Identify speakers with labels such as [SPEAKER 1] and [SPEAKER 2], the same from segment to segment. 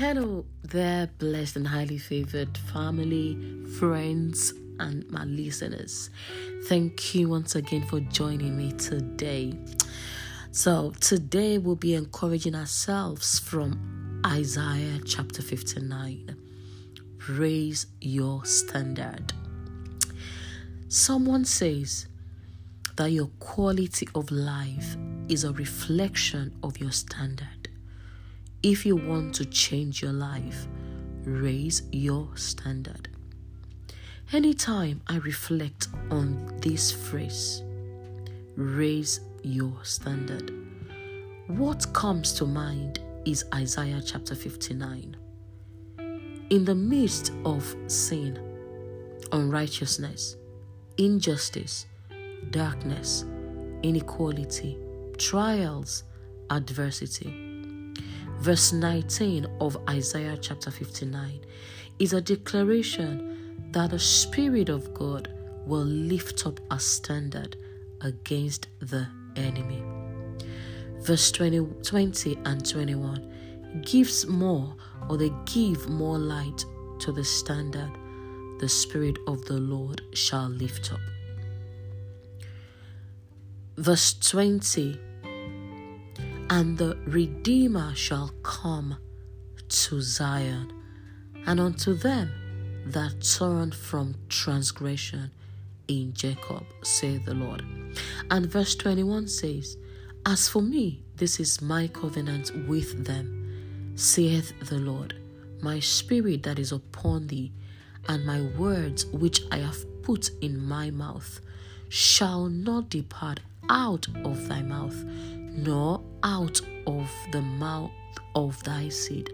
[SPEAKER 1] Hello there, blessed and highly favored family, friends, and my listeners. Thank you once again for joining me today. So, today we'll be encouraging ourselves from Isaiah chapter 59. Raise your standard. Someone says that your quality of life is a reflection of your standard. If you want to change your life, raise your standard. Anytime I reflect on this phrase, raise your standard, what comes to mind is Isaiah chapter 59. In the midst of sin, unrighteousness, injustice, darkness, inequality, trials, adversity, Verse 19 of Isaiah chapter 59 is a declaration that the Spirit of God will lift up a standard against the enemy. Verse 20, 20 and 21 gives more or they give more light to the standard the Spirit of the Lord shall lift up. Verse 20 and the Redeemer shall come to Zion, and unto them that turn from transgression in Jacob, saith the Lord. And verse 21 says, As for me, this is my covenant with them, saith the Lord. My spirit that is upon thee, and my words which I have put in my mouth, shall not depart out of thy mouth, nor out of the mouth of thy seed,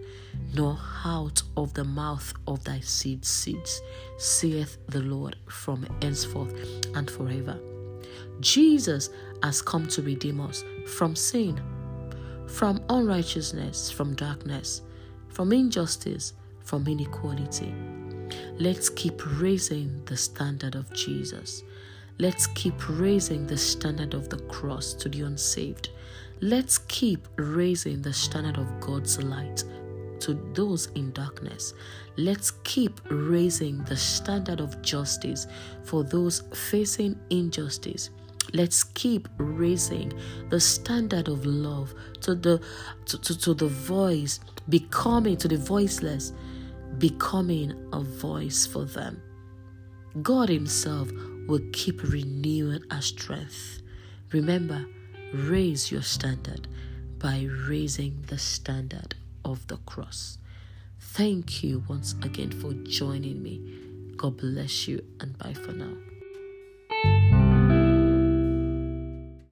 [SPEAKER 1] nor out of the mouth of thy seed seeds, saith the Lord from henceforth and forever. Jesus has come to redeem us from sin, from unrighteousness, from darkness, from injustice, from inequality. Let's keep raising the standard of Jesus. Let's keep raising the standard of the cross to the unsaved. Let's keep raising the standard of God's light to those in darkness. Let's keep raising the standard of justice for those facing injustice. Let's keep raising the standard of love to the to, to, to the voice, becoming to the voiceless, becoming a voice for them. God Himself will keep renewing our strength. Remember, raise your standard by raising the standard of the cross. Thank you once again for joining me. God bless you and bye for now.